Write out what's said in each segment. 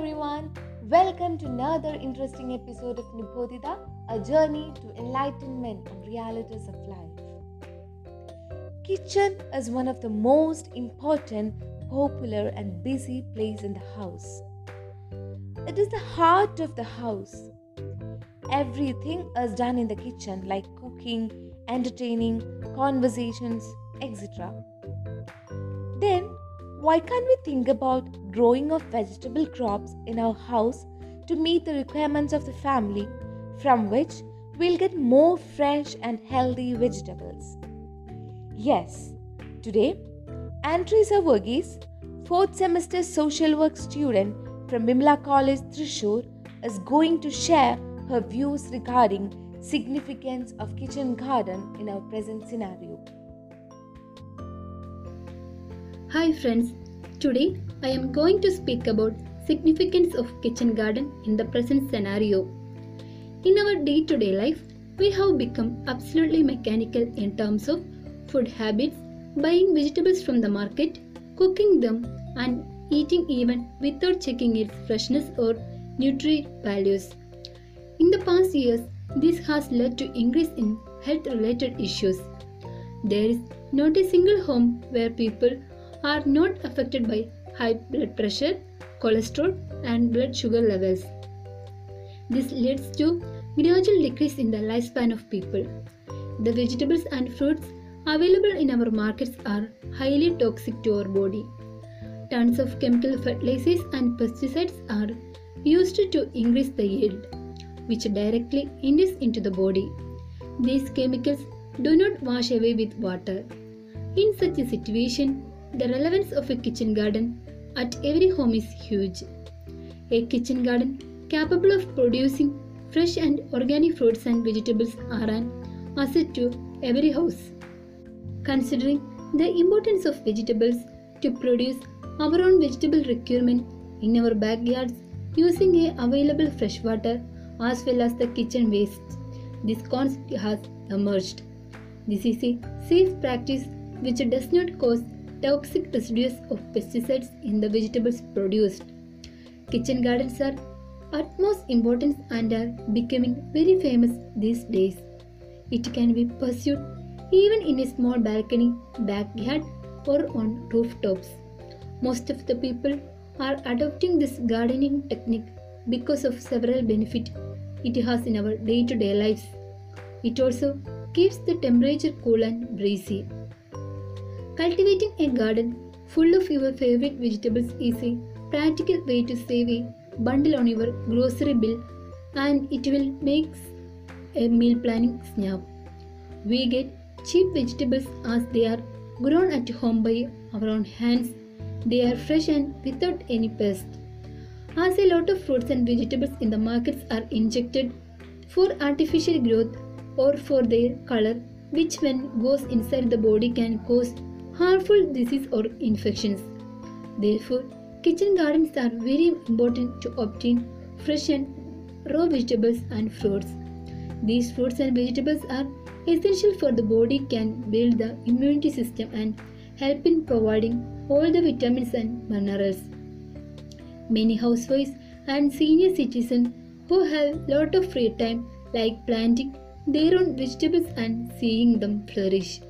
everyone. Welcome to another interesting episode of Nibodhita, a journey to enlightenment on realities of life. Kitchen is one of the most important, popular and busy place in the house. It is the heart of the house. Everything is done in the kitchen like cooking, entertaining, conversations, etc. Then why can't we think about growing of vegetable crops in our house to meet the requirements of the family from which we'll get more fresh and healthy vegetables? Yes, today Antrisa Verghese, 4th semester social work student from Vimala College Thrissur is going to share her views regarding significance of kitchen garden in our present scenario. Hi friends, today I am going to speak about significance of kitchen garden in the present scenario. In our day-to-day life, we have become absolutely mechanical in terms of food habits, buying vegetables from the market, cooking them and eating even without checking its freshness or nutrient values. In the past years, this has led to increase in health related issues. There is not a single home where people are not affected by high blood pressure, cholesterol, and blood sugar levels. This leads to gradual decrease in the lifespan of people. The vegetables and fruits available in our markets are highly toxic to our body. Tons of chemical fertilizers and pesticides are used to increase the yield, which directly enters into the body. These chemicals do not wash away with water. In such a situation, the relevance of a kitchen garden at every home is huge. A kitchen garden capable of producing fresh and organic fruits and vegetables are an asset to every house. Considering the importance of vegetables to produce our own vegetable requirement in our backyards using a available fresh water as well as the kitchen waste, this concept has emerged. This is a safe practice which does not cause toxic residues of pesticides in the vegetables produced. Kitchen gardens are utmost importance and are becoming very famous these days. It can be pursued even in a small balcony, backyard, or on rooftops. Most of the people are adopting this gardening technique because of several benefits it has in our day-to-day lives. It also keeps the temperature cool and breezy. Cultivating a garden full of your favorite vegetables is a practical way to save a bundle on your grocery bill and it will make a meal planning snap. We get cheap vegetables as they are grown at home by our own hands. They are fresh and without any pest. As a lot of fruits and vegetables in the markets are injected for artificial growth or for their color, which when goes inside the body can cause harmful disease or infections. Therefore, kitchen gardens are very important to obtain fresh and raw vegetables and fruits. These fruits and vegetables are essential for the body can build the immunity system and help in providing all the vitamins and minerals. Many housewives and senior citizens who have a lot of free time like planting their own vegetables and seeing them flourish.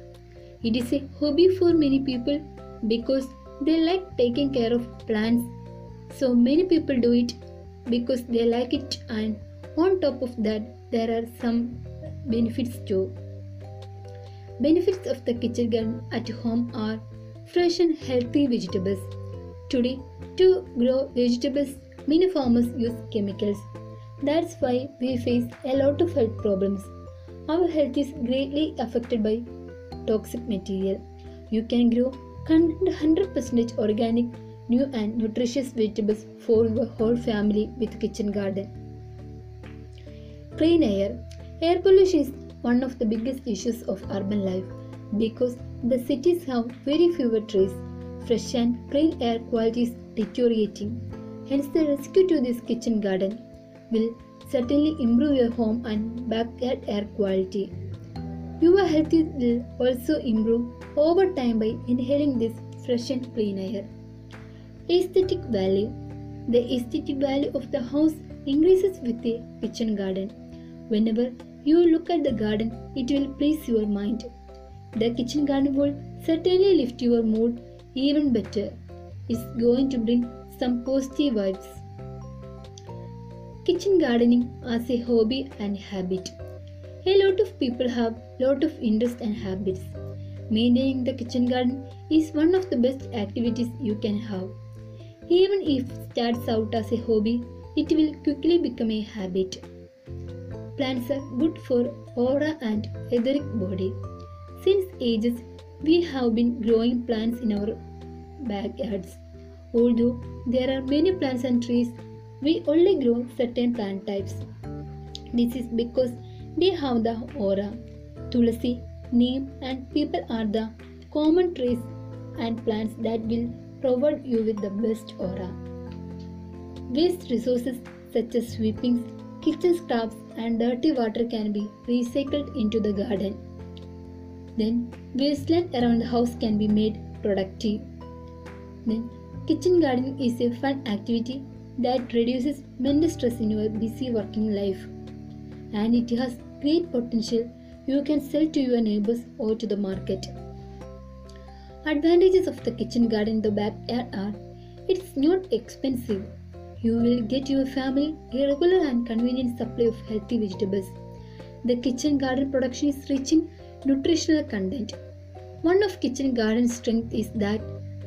It is a hobby for many people because they like taking care of plants. So many people do it because they like it and on top of that there are some benefits too. Benefits of the kitchen garden at home are fresh and healthy vegetables. Today, to grow vegetables, many farmers use chemicals. That's why we face a lot of health problems. Our health is greatly affected by toxic material. You can grow 100% organic, new and nutritious vegetables for your whole family with kitchen garden. Clean air. Air pollution is one of the biggest issues of urban life because the cities have very fewer trees. Fresh and clean air quality is deteriorating. Hence, the rescue to this kitchen garden will certainly improve your home and backyard air quality. Your health will also improve over time by inhaling this fresh and clean air. Aesthetic value The aesthetic value of the house increases with a kitchen garden. Whenever you look at the garden, it will please your mind. The kitchen garden will certainly lift your mood even better. It's going to bring some positive vibes. Kitchen gardening as a hobby and habit. A lot of people have lot of interest and habits. Maintaining the kitchen garden is one of the best activities you can have. Even if it starts out as a hobby, it will quickly become a habit. Plants are good for aura and etheric body. Since ages, we have been growing plants in our backyards. Although there are many plants and trees, we only grow certain plant types. This is because they have the aura. Tulsi, neem, and peepal are the common trees and plants that will provide you with the best aura. Waste resources such as sweepings, kitchen scraps, and dirty water can be recycled into the garden. Then, wasteland around the house can be made productive. Then, kitchen gardening is a fun activity that reduces mental stress in your busy working life. And it has great potential you can sell to your neighbors or to the market. Advantages of the kitchen garden in the backyard are it's not expensive. You will get your family a regular and convenient supply of healthy vegetables. The kitchen garden production is rich in nutritional content. One of kitchen garden's strength is that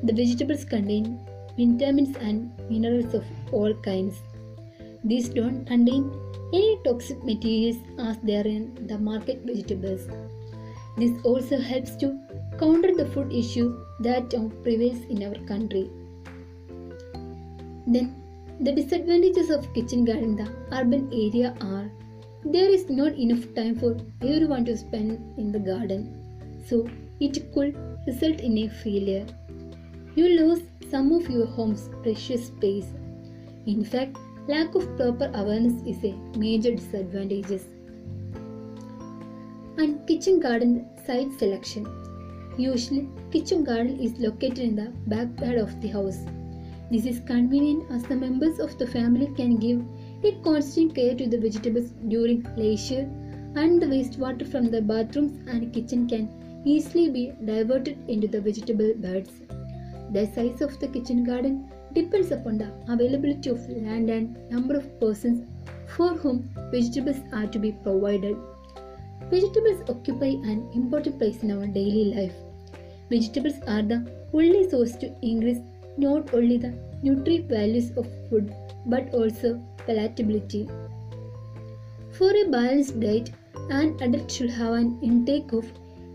the vegetables contain vitamins and minerals of all kinds. These don't contain any toxic materials as they are in the market vegetables. This also helps to counter the food issue that uh, prevails in our country. Then, the disadvantages of kitchen garden in the urban area are there is not enough time for everyone to spend in the garden, so it could result in a failure. You lose some of your home's precious space. In fact, lack of proper awareness is a major disadvantage. And kitchen garden site selection. Usually, kitchen garden is located in the backyard of the house. This is convenient as the members of the family can give a constant care to the vegetables during leisure and the wastewater from the bathrooms and kitchen can easily be diverted into the vegetable beds. The size of the kitchen garden depends upon the availability of land and number of persons for whom vegetables are to be provided. Vegetables occupy an important place in our daily life. Vegetables are the only source to increase not only the nutrient values of food but also palatability. For a balanced diet, an adult should have an intake of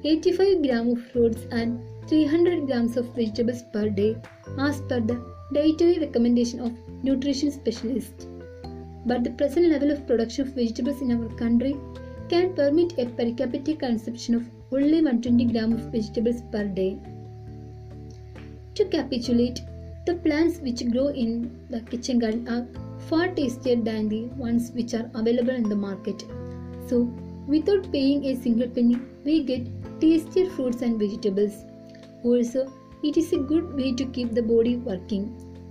85 grams of fruits and 300 grams of vegetables per day as per the dietary recommendation of nutrition specialists. But the present level of production of vegetables in our country can permit a per capita consumption of only 120 grams of vegetables per day. To capitulate, the plants which grow in the kitchen garden are far tastier than the ones which are available in the market. So, without paying a single penny, we get tastier fruits and vegetables. Also, it is a good way to keep the body working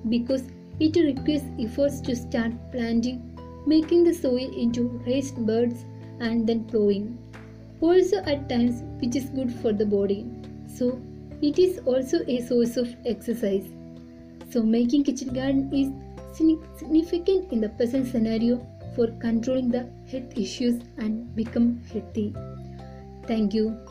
because it requires efforts to start planting, making the soil into raised beds, and then plowing. Also, at times, which is good for the body. So, it is also a source of exercise. So, making kitchen garden is significant in the present scenario for controlling the health issues and become healthy. Thank you.